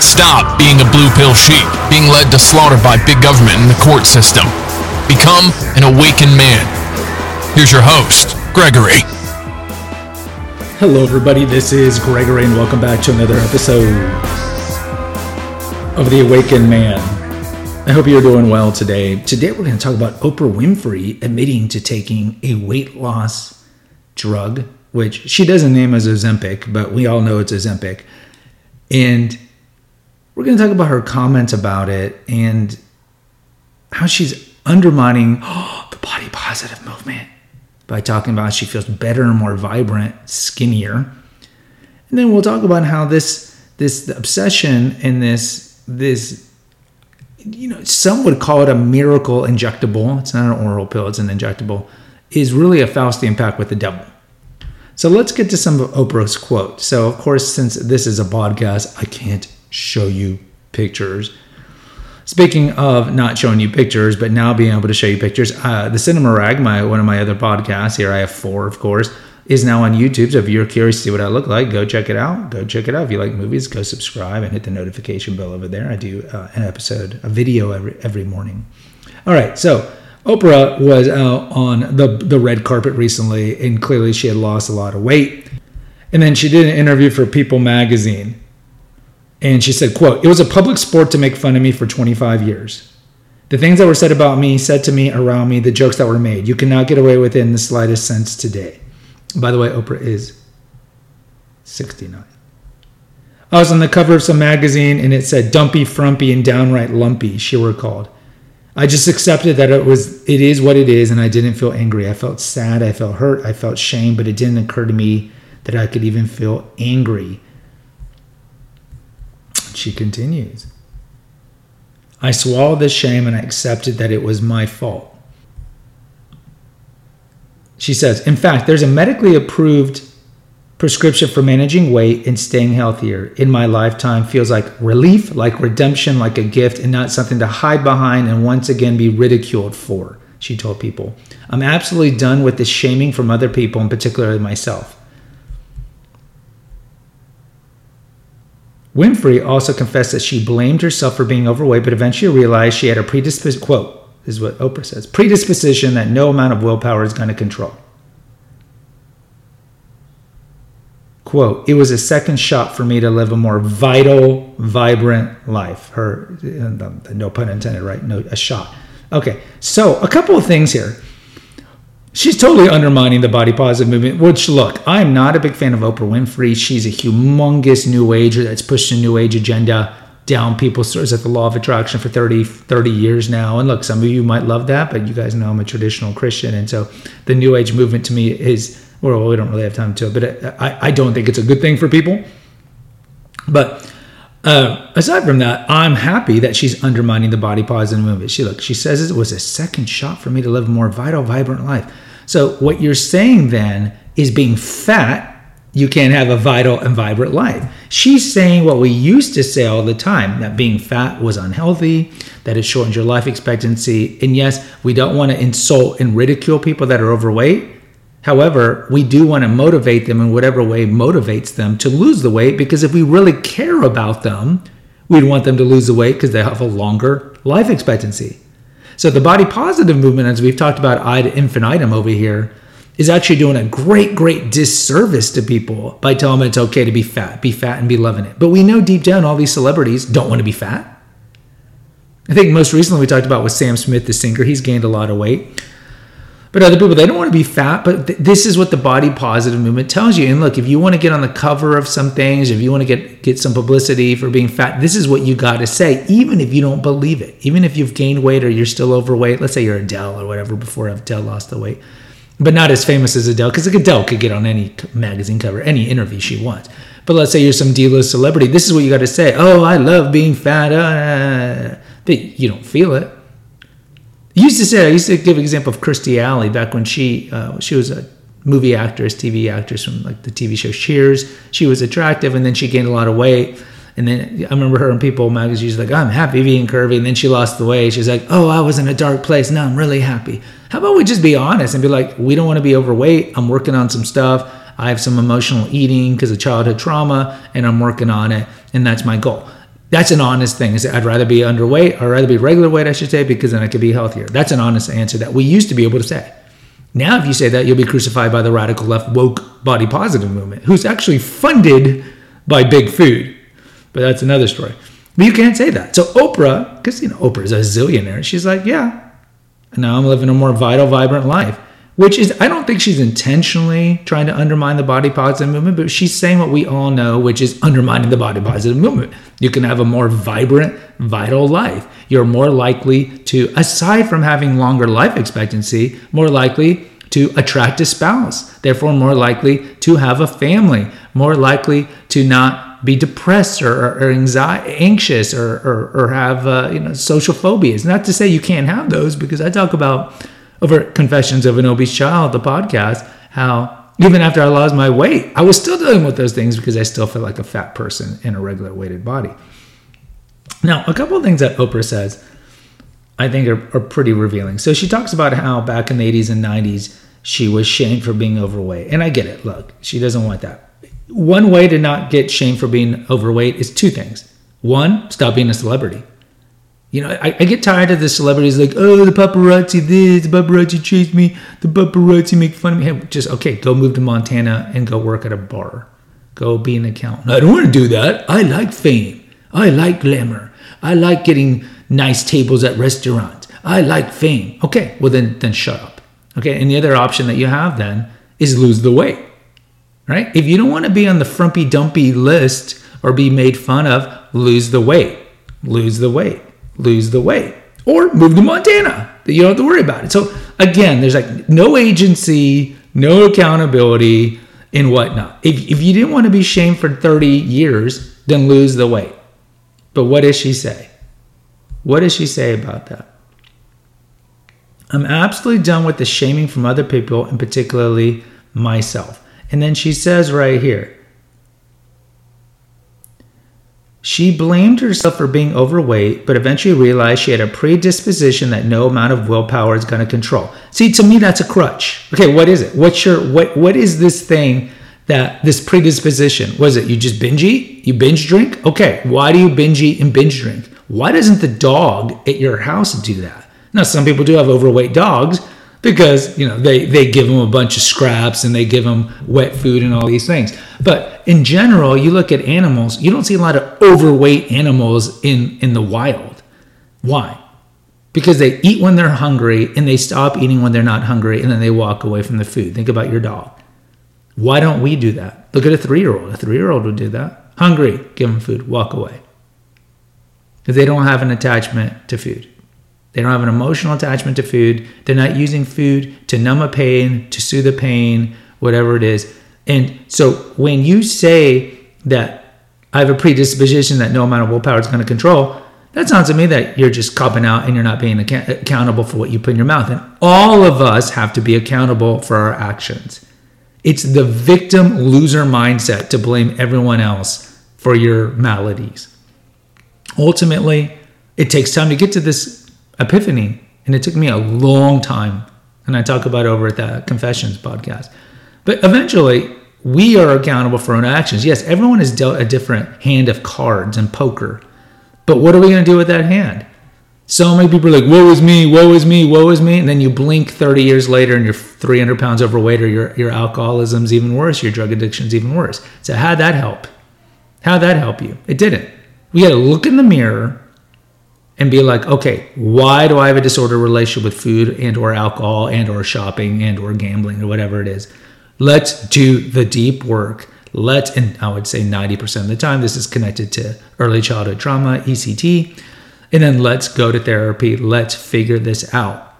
Stop being a blue pill sheep, being led to slaughter by big government and the court system. Become an awakened man. Here's your host, Gregory. Hello, everybody. This is Gregory, and welcome back to another episode of The Awakened Man. I hope you're doing well today. Today, we're going to talk about Oprah Winfrey admitting to taking a weight loss drug, which she doesn't name as Ozempic, but we all know it's Ozempic. And we're going to talk about her comments about it and how she's undermining oh, the body positive movement by talking about she feels better and more vibrant, skinnier. And then we'll talk about how this this obsession and this this you know some would call it a miracle injectable. It's not an oral pill; it's an injectable. Is really a Faustian pact with the devil. So let's get to some of Oprah's quotes. So of course, since this is a podcast, I can't show you pictures. Speaking of not showing you pictures, but now being able to show you pictures, uh, the Cinema Rag, my one of my other podcasts here, I have four, of course, is now on YouTube. So if you're curious to see what I look like, go check it out. Go check it out. If you like movies, go subscribe and hit the notification bell over there. I do uh, an episode, a video every every morning. All right, so Oprah was out on the the red carpet recently, and clearly she had lost a lot of weight. And then she did an interview for People magazine and she said, quote, it was a public sport to make fun of me for 25 years. The things that were said about me, said to me, around me, the jokes that were made, you cannot get away with it in the slightest sense today. By the way, Oprah is 69. I was on the cover of some magazine and it said dumpy, frumpy, and downright lumpy, she recalled. I just accepted that it was it is what it is and I didn't feel angry. I felt sad, I felt hurt, I felt shame, but it didn't occur to me that I could even feel angry she continues. I swallowed the shame and I accepted that it was my fault. She says, in fact, there's a medically approved prescription for managing weight and staying healthier in my lifetime feels like relief, like redemption, like a gift, and not something to hide behind and once again be ridiculed for, she told people. I'm absolutely done with the shaming from other people, and particularly myself. Winfrey also confessed that she blamed herself for being overweight, but eventually realized she had a predisposition, quote, this is what Oprah says, predisposition that no amount of willpower is going to control. Quote, it was a second shot for me to live a more vital, vibrant life. Her, uh, no pun intended, right? No, a shot. Okay, so a couple of things here she's totally undermining the body positive movement. Which look, I'm not a big fan of Oprah Winfrey. She's a humongous new ager that's pushed a new age agenda down people's throats at the law of attraction for 30, 30 years now. And look, some of you might love that, but you guys know I'm a traditional Christian. And so the new age movement to me is, well, we don't really have time to, but I, I don't think it's a good thing for people. But uh, aside from that, I'm happy that she's undermining the body positive movement. She look, she says it was a second shot for me to live a more vital, vibrant life. So what you're saying then is being fat, you can't have a vital and vibrant life. She's saying what we used to say all the time that being fat was unhealthy, that it shortens your life expectancy. And yes, we don't want to insult and ridicule people that are overweight. However, we do want to motivate them in whatever way motivates them to lose the weight because if we really care about them, we'd want them to lose the weight because they have a longer life expectancy. So the body positive movement, as we've talked about ad infinitum over here, is actually doing a great, great disservice to people by telling them it's okay to be fat, be fat and be loving it. But we know deep down all these celebrities don't want to be fat. I think most recently we talked about with Sam Smith, the singer. He's gained a lot of weight. But other people, they don't want to be fat, but th- this is what the body positive movement tells you. And look, if you want to get on the cover of some things, if you want to get, get some publicity for being fat, this is what you got to say, even if you don't believe it. Even if you've gained weight or you're still overweight, let's say you're Adele or whatever before Adele lost the weight, but not as famous as Adele, because Adele could get on any magazine cover, any interview she wants. But let's say you're some D-list celebrity. This is what you got to say. Oh, I love being fat. Uh, but you don't feel it. Used to say, I used to give an example of Kirstie Alley back when she uh, she was a movie actress, TV actress from like the TV show Cheers. She was attractive, and then she gained a lot of weight. And then I remember her in People magazine. She's like, "I'm happy being curvy," and then she lost the weight. She's like, "Oh, I was in a dark place. Now I'm really happy." How about we just be honest and be like, "We don't want to be overweight. I'm working on some stuff. I have some emotional eating because of childhood trauma, and I'm working on it, and that's my goal." That's an honest thing. Is I'd rather be underweight, or rather be regular weight, I should say, because then I could be healthier. That's an honest answer that we used to be able to say. Now, if you say that, you'll be crucified by the radical left woke body positive movement, who's actually funded by big food. But that's another story. But you can't say that. So Oprah, because you know Oprah's a zillionaire, she's like, yeah, now I'm living a more vital, vibrant life. Which is, I don't think she's intentionally trying to undermine the body positive movement, but she's saying what we all know, which is undermining the body positive movement. You can have a more vibrant, vital life. You're more likely to, aside from having longer life expectancy, more likely to attract a spouse, therefore, more likely to have a family, more likely to not be depressed or, or anxiety, anxious or, or, or have uh, you know social phobias. Not to say you can't have those, because I talk about over Confessions of an Obese Child, the podcast, how even after I lost my weight, I was still dealing with those things because I still felt like a fat person in a regular weighted body. Now, a couple of things that Oprah says I think are, are pretty revealing. So she talks about how back in the 80s and 90s, she was shamed for being overweight. And I get it. Look, she doesn't want that. One way to not get shamed for being overweight is two things. One, stop being a celebrity. You know, I, I, get tired of the celebrities like, oh, the paparazzi this, the paparazzi chase me, the paparazzi make fun of me. Hey, just, okay, go move to Montana and go work at a bar. Go be an accountant. I don't want to do that. I like fame. I like glamour. I like getting nice tables at restaurants. I like fame. Okay, well then, then shut up. Okay, and the other option that you have then is lose the weight, right? If you don't want to be on the frumpy dumpy list or be made fun of, lose the weight. Lose the weight lose the weight or move to Montana. That you don't have to worry about it. So again, there's like no agency, no accountability, and whatnot. If, if you didn't want to be shamed for 30 years, then lose the weight. But what does she say? What does she say about that? I'm absolutely done with the shaming from other people and particularly myself. And then she says right here, She blamed herself for being overweight, but eventually realized she had a predisposition that no amount of willpower is going to control. See, to me, that's a crutch. Okay, what is it? What's your what? What is this thing that this predisposition? Was it you just binge eat? You binge drink? Okay, why do you binge eat and binge drink? Why doesn't the dog at your house do that? Now, some people do have overweight dogs because you know they they give them a bunch of scraps and they give them wet food and all these things. But in general you look at animals you don't see a lot of overweight animals in in the wild. Why? Because they eat when they're hungry and they stop eating when they're not hungry and then they walk away from the food. Think about your dog. Why don't we do that? Look at a three-year-old. A three-year-old would do that. Hungry give them food walk away. Because they don't have an attachment to food they don't have an emotional attachment to food. They're not using food to numb a pain, to soothe the pain, whatever it is. And so when you say that I have a predisposition that no amount of willpower is going to control, that sounds to me that you're just copping out and you're not being ac- accountable for what you put in your mouth. And all of us have to be accountable for our actions. It's the victim loser mindset to blame everyone else for your maladies. Ultimately, it takes time to get to this epiphany. And it took me a long time. And I talk about over at the Confessions podcast. But eventually, we are accountable for our own actions. Yes, everyone is dealt a different hand of cards and poker. But what are we going to do with that hand? So many people are like, woe is me, woe is me, woe is me. And then you blink 30 years later and you're 300 pounds overweight or your, your alcoholism's even worse, your drug addiction's even worse. So, how'd that help? How'd that help you? It didn't. We got to look in the mirror and be like, okay, why do I have a disordered relationship with food and or alcohol and or shopping and or gambling or whatever it is? Let's do the deep work. Let's, and I would say 90% of the time, this is connected to early childhood trauma, ECT. And then let's go to therapy. Let's figure this out.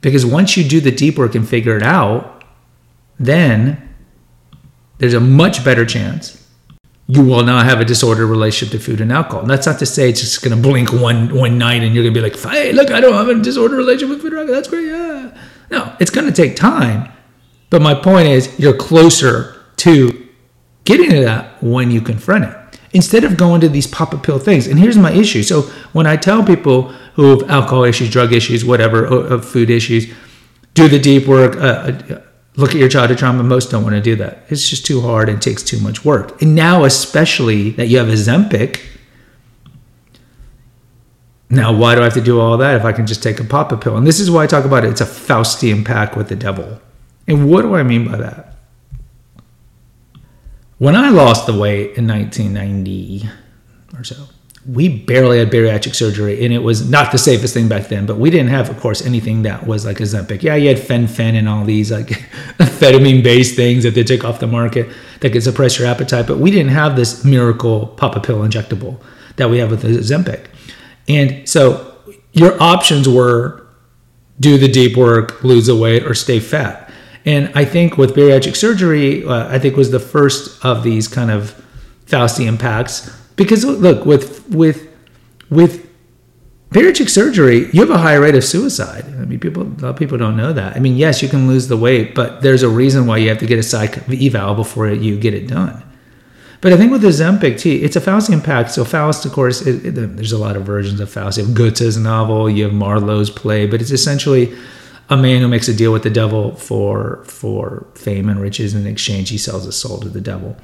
Because once you do the deep work and figure it out, then there's a much better chance you will not have a disordered relationship to food and alcohol. And that's not to say it's just going to blink one one night and you're going to be like, hey, look, I don't have a disordered relationship with food and alcohol. That's great. Yeah. No, it's going to take time. But my point is, you're closer to getting to that when you confront it instead of going to these pop up pill things. And here's my issue. So when I tell people who have alcohol issues, drug issues, whatever, food issues, do the deep work, uh, uh, look at your childhood trauma. Most don't want to do that. It's just too hard and takes too much work. And now, especially that you have Ozempic. Now, why do I have to do all that if I can just take a pop pill? And this is why I talk about it. It's a Faustian pact with the devil. And what do I mean by that? When I lost the weight in 1990 or so, we barely had bariatric surgery, and it was not the safest thing back then. But we didn't have, of course, anything that was like a Ozempic. Yeah, you had fen-phen and all these like amphetamine-based things that they took off the market that could suppress your appetite. But we didn't have this miracle pop-a pill injectable that we have with the Ozempic. And so your options were do the deep work, lose the weight, or stay fat. And I think with bariatric surgery, uh, I think was the first of these kind of Faustian pacts because look with with with bariatric surgery, you have a higher rate of suicide. I mean, people a lot of people don't know that. I mean, yes, you can lose the weight, but there's a reason why you have to get a psych eval before you get it done. But I think with the Ozempic, too, it's a Faustian pact. So Faust, of course, it, it, there's a lot of versions of Faust. You have Goethe's novel, you have Marlowe's play, but it's essentially a man who makes a deal with the devil for for fame and riches in exchange he sells his soul to the devil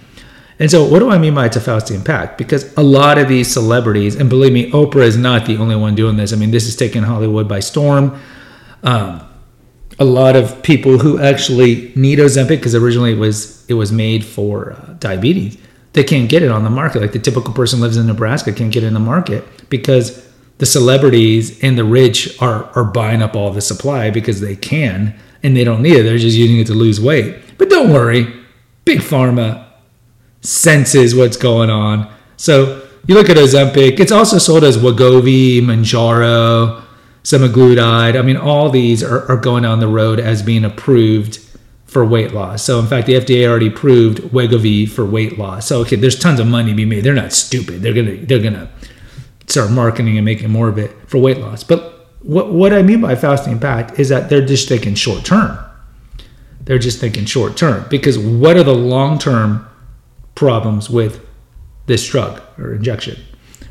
and so what do i mean by it's a faustian pact because a lot of these celebrities and believe me oprah is not the only one doing this i mean this is taking hollywood by storm um, a lot of people who actually need ozempic because originally it was it was made for uh, diabetes they can't get it on the market like the typical person lives in nebraska can't get it in the market because the celebrities and the rich are are buying up all the supply because they can and they don't need it. They're just using it to lose weight. But don't worry, big pharma senses what's going on. So you look at Ozempic, it's also sold as Wegovy, Mounjaro, semaglutide. I mean, all these are, are going down the road as being approved for weight loss. So in fact, the FDA already approved Wegovy for weight loss. So okay, there's tons of money to be made. They're not stupid. They're gonna they're gonna start marketing and making more of it for weight loss. But what, what I mean by Faustian pact is that they're just thinking short term. They're just thinking short term because what are the long term problems with this drug or injection?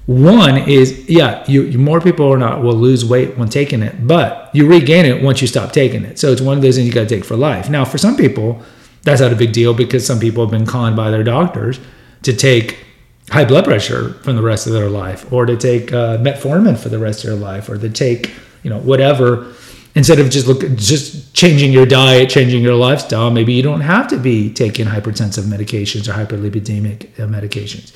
One is, yeah, you, more people or not will lose weight when taking it, but you regain it once you stop taking it. So it's one of those things you got to take for life. Now, for some people, that's not a big deal because some people have been conned by their doctors to take high blood pressure from the rest of their life, or to take uh, metformin for the rest of their life, or to take you know whatever instead of just look just changing your diet, changing your lifestyle. Maybe you don't have to be taking hypertensive medications or hyperlipidemic uh, medications.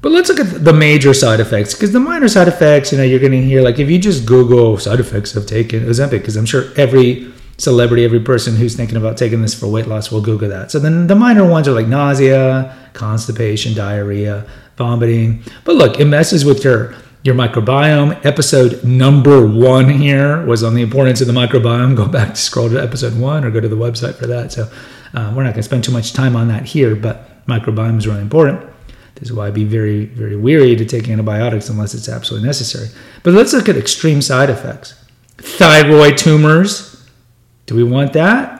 But let's look at the major side effects because the minor side effects, you know, you're going to hear like if you just Google side effects of taking Ozempic, because I'm sure every celebrity, every person who's thinking about taking this for weight loss will Google that. So then the minor ones are like nausea, constipation, diarrhea, vomiting. But look, it messes with your your microbiome. Episode number one here was on the importance of the microbiome. Go back to scroll to episode one or go to the website for that. So uh, we're not going to spend too much time on that here, but microbiome is really important. This is why I'd be very, very weary to take antibiotics unless it's absolutely necessary. But let's look at extreme side effects. Thyroid tumors. Do we want that?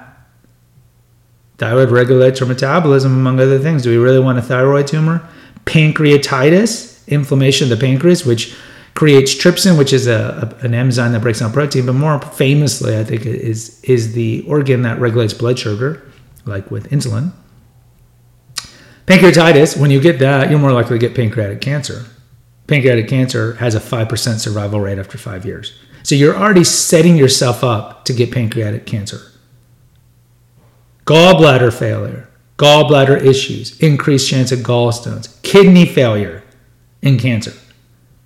Thyroid regulates our metabolism, among other things. Do we really want a thyroid tumor? Pancreatitis, inflammation of the pancreas, which creates trypsin, which is a, a, an enzyme that breaks down protein. But more famously, I think is is the organ that regulates blood sugar, like with insulin. Pancreatitis, when you get that, you're more likely to get pancreatic cancer. Pancreatic cancer has a 5% survival rate after five years. So you're already setting yourself up to get pancreatic cancer. Gallbladder failure, gallbladder issues, increased chance of gallstones, kidney failure, and cancer.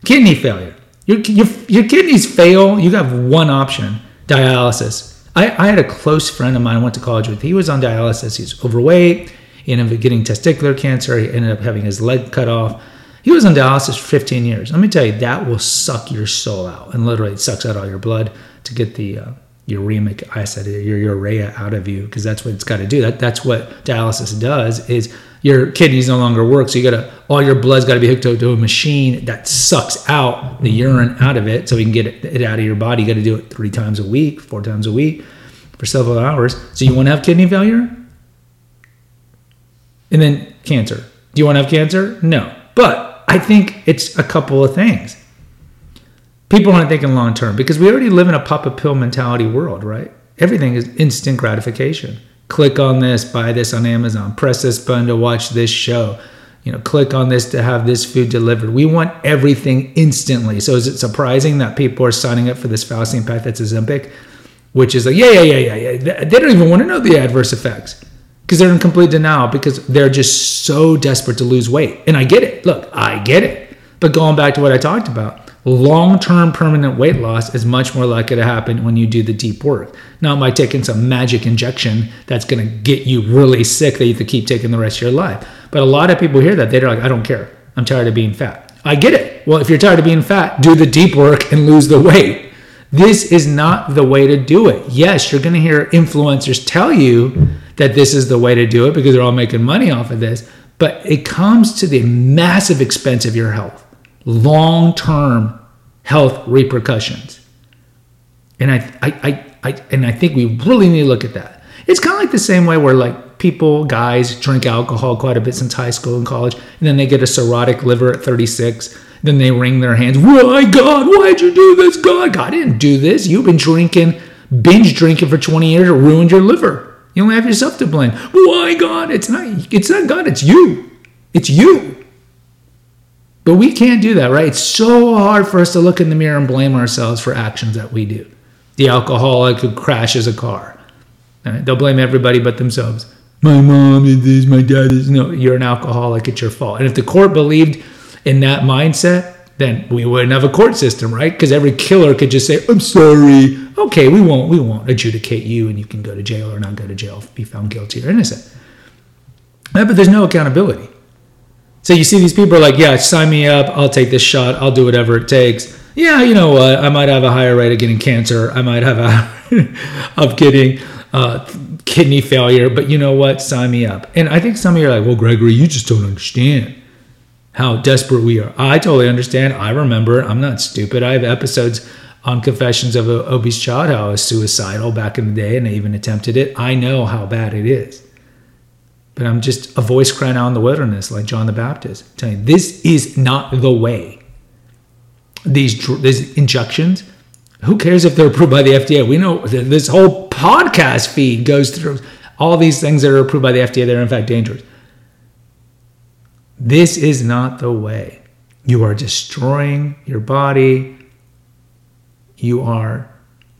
Kidney failure. Your, your, your kidneys fail, you have one option dialysis. I, I had a close friend of mine I went to college with. He was on dialysis. He's overweight. He ended up getting testicular cancer. He ended up having his leg cut off. He was on dialysis for 15 years. Let me tell you, that will suck your soul out. And literally, it sucks out all your blood to get the uh, uremic acid, your urea out of you because that's what it's got to do. That that's what dialysis does. Is your kidneys no longer work, so you got to all your blood's got to be hooked to, to, a machine that sucks out the urine out of it, so we can get it out of your body. You got to do it three times a week, four times a week for several hours. So you want to have kidney failure, and then cancer. Do you want to have cancer? No, but I think it's a couple of things people aren't thinking long term because we already live in a pop a pill mentality world, right? Everything is instant gratification. Click on this, buy this on Amazon, press this button to watch this show. You know, click on this to have this food delivered. We want everything instantly. So is it surprising that people are signing up for this Faustian pact that's Ozempic, which is like, yeah, yeah, yeah, yeah, yeah. They don't even want to know the adverse effects because they're in complete denial because they're just so desperate to lose weight. And I get it. Look, I get it. But going back to what I talked about, long term permanent weight loss is much more likely to happen when you do the deep work. Not by taking some magic injection that's going to get you really sick that you have to keep taking the rest of your life. But a lot of people hear that. They're like, I don't care. I'm tired of being fat. I get it. Well, if you're tired of being fat, do the deep work and lose the weight. This is not the way to do it. Yes, you're going to hear influencers tell you that this is the way to do it because they're all making money off of this, but it comes to the massive expense of your health long term health repercussions. And I, I, I, I, and I think we really need to look at that. It's kind of like the same way where like people, guys, drink alcohol quite a bit since high school and college, and then they get a cirrhotic liver at 36. Then they wring their hands. Why, God? Why'd you do this, God? God didn't do this. You've been drinking, binge drinking for 20 years. It ruined your liver. You only have yourself to blame. Why, God? It's not. It's not God. It's you. It's you. But we can't do that, right? It's so hard for us to look in the mirror and blame ourselves for actions that we do. The alcoholic who crashes a car. Right? They'll blame everybody but themselves. My mom is this, my dad is. No, you're an alcoholic, it's your fault. And if the court believed in that mindset, then we wouldn't have a court system, right? Because every killer could just say, "I'm sorry." Okay, we won't we won't adjudicate you, and you can go to jail or not go to jail, be found guilty or innocent. But there's no accountability. So you see these people are like, yeah, sign me up. I'll take this shot. I'll do whatever it takes. Yeah, you know what? I might have a higher rate of getting cancer. I might have a of getting uh, kidney failure. But you know what? Sign me up. And I think some of you are like, well, Gregory, you just don't understand how desperate we are. I totally understand. I remember. I'm not stupid. I have episodes on Confessions of an Obese Child how I was suicidal back in the day and I even attempted it. I know how bad it is but I'm just a voice crying out in the wilderness, like John the Baptist, telling you this is not the way. These these injections, who cares if they're approved by the FDA? We know this whole podcast feed goes through all these things that are approved by the FDA that are in fact dangerous. This is not the way. You are destroying your body. You are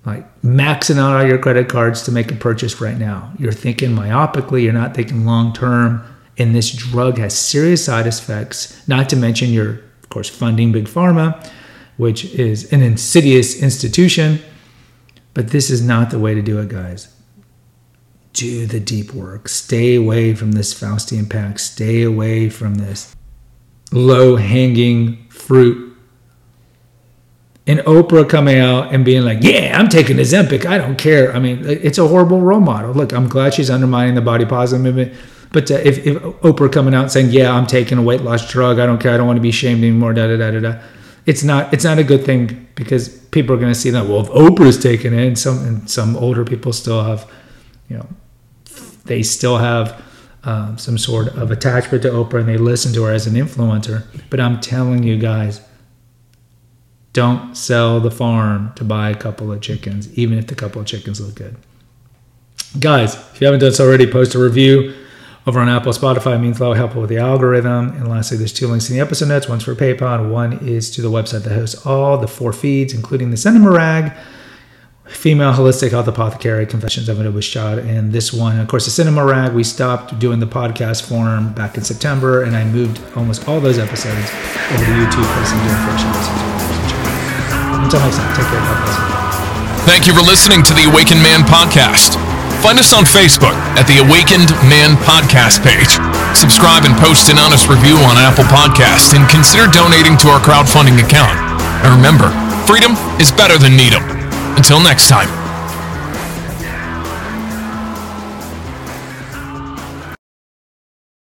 like maxing out all your credit cards to make a purchase right now. You're thinking myopically, you're not thinking long term. And this drug has serious side effects, not to mention you're, of course, funding Big Pharma, which is an insidious institution. But this is not the way to do it, guys. Do the deep work. Stay away from this Faustian pact. Stay away from this low hanging fruit and Oprah coming out and being like, "Yeah, I'm taking Ozempic. I don't care." I mean, it's a horrible role model. Look, I'm glad she's undermining the body positive movement, but uh, if, if, Oprah coming out saying, "Yeah, I'm taking a weight loss drug. I don't care. I don't want to be shamed anymore," da da da da da, it's not it's not a good thing because people are going to see that. Well, if Oprah's taking it, and some and some older people still have, you know, they still have. Um, some sort of attachment to Oprah and they listen to her as an influencer. But I'm telling you guys, don't sell the farm to buy a couple of chickens, even if the couple of chickens look good. Guys, if you haven't done so already, post a review over on Apple, Spotify. It means that will help with the algorithm. And lastly, there's two links in the episode notes. One's for PayPal, and one is to the website that hosts all the four feeds, including the Cinema Rag, Female Holistic Health Apothecary, Confessions of an Obese Child, and this one, of course, the Cinema Rag. We stopped doing the podcast form back in September, and I moved almost all those episodes over to YouTube, for some different episodes. Until next time, take care. God bless. Thank you for listening to the Awakened Man podcast. Find us on Facebook at the Awakened Man podcast page. Subscribe and post an honest review on Apple Podcast and consider donating to our crowdfunding account. And remember, freedom is better than needle. Until next time.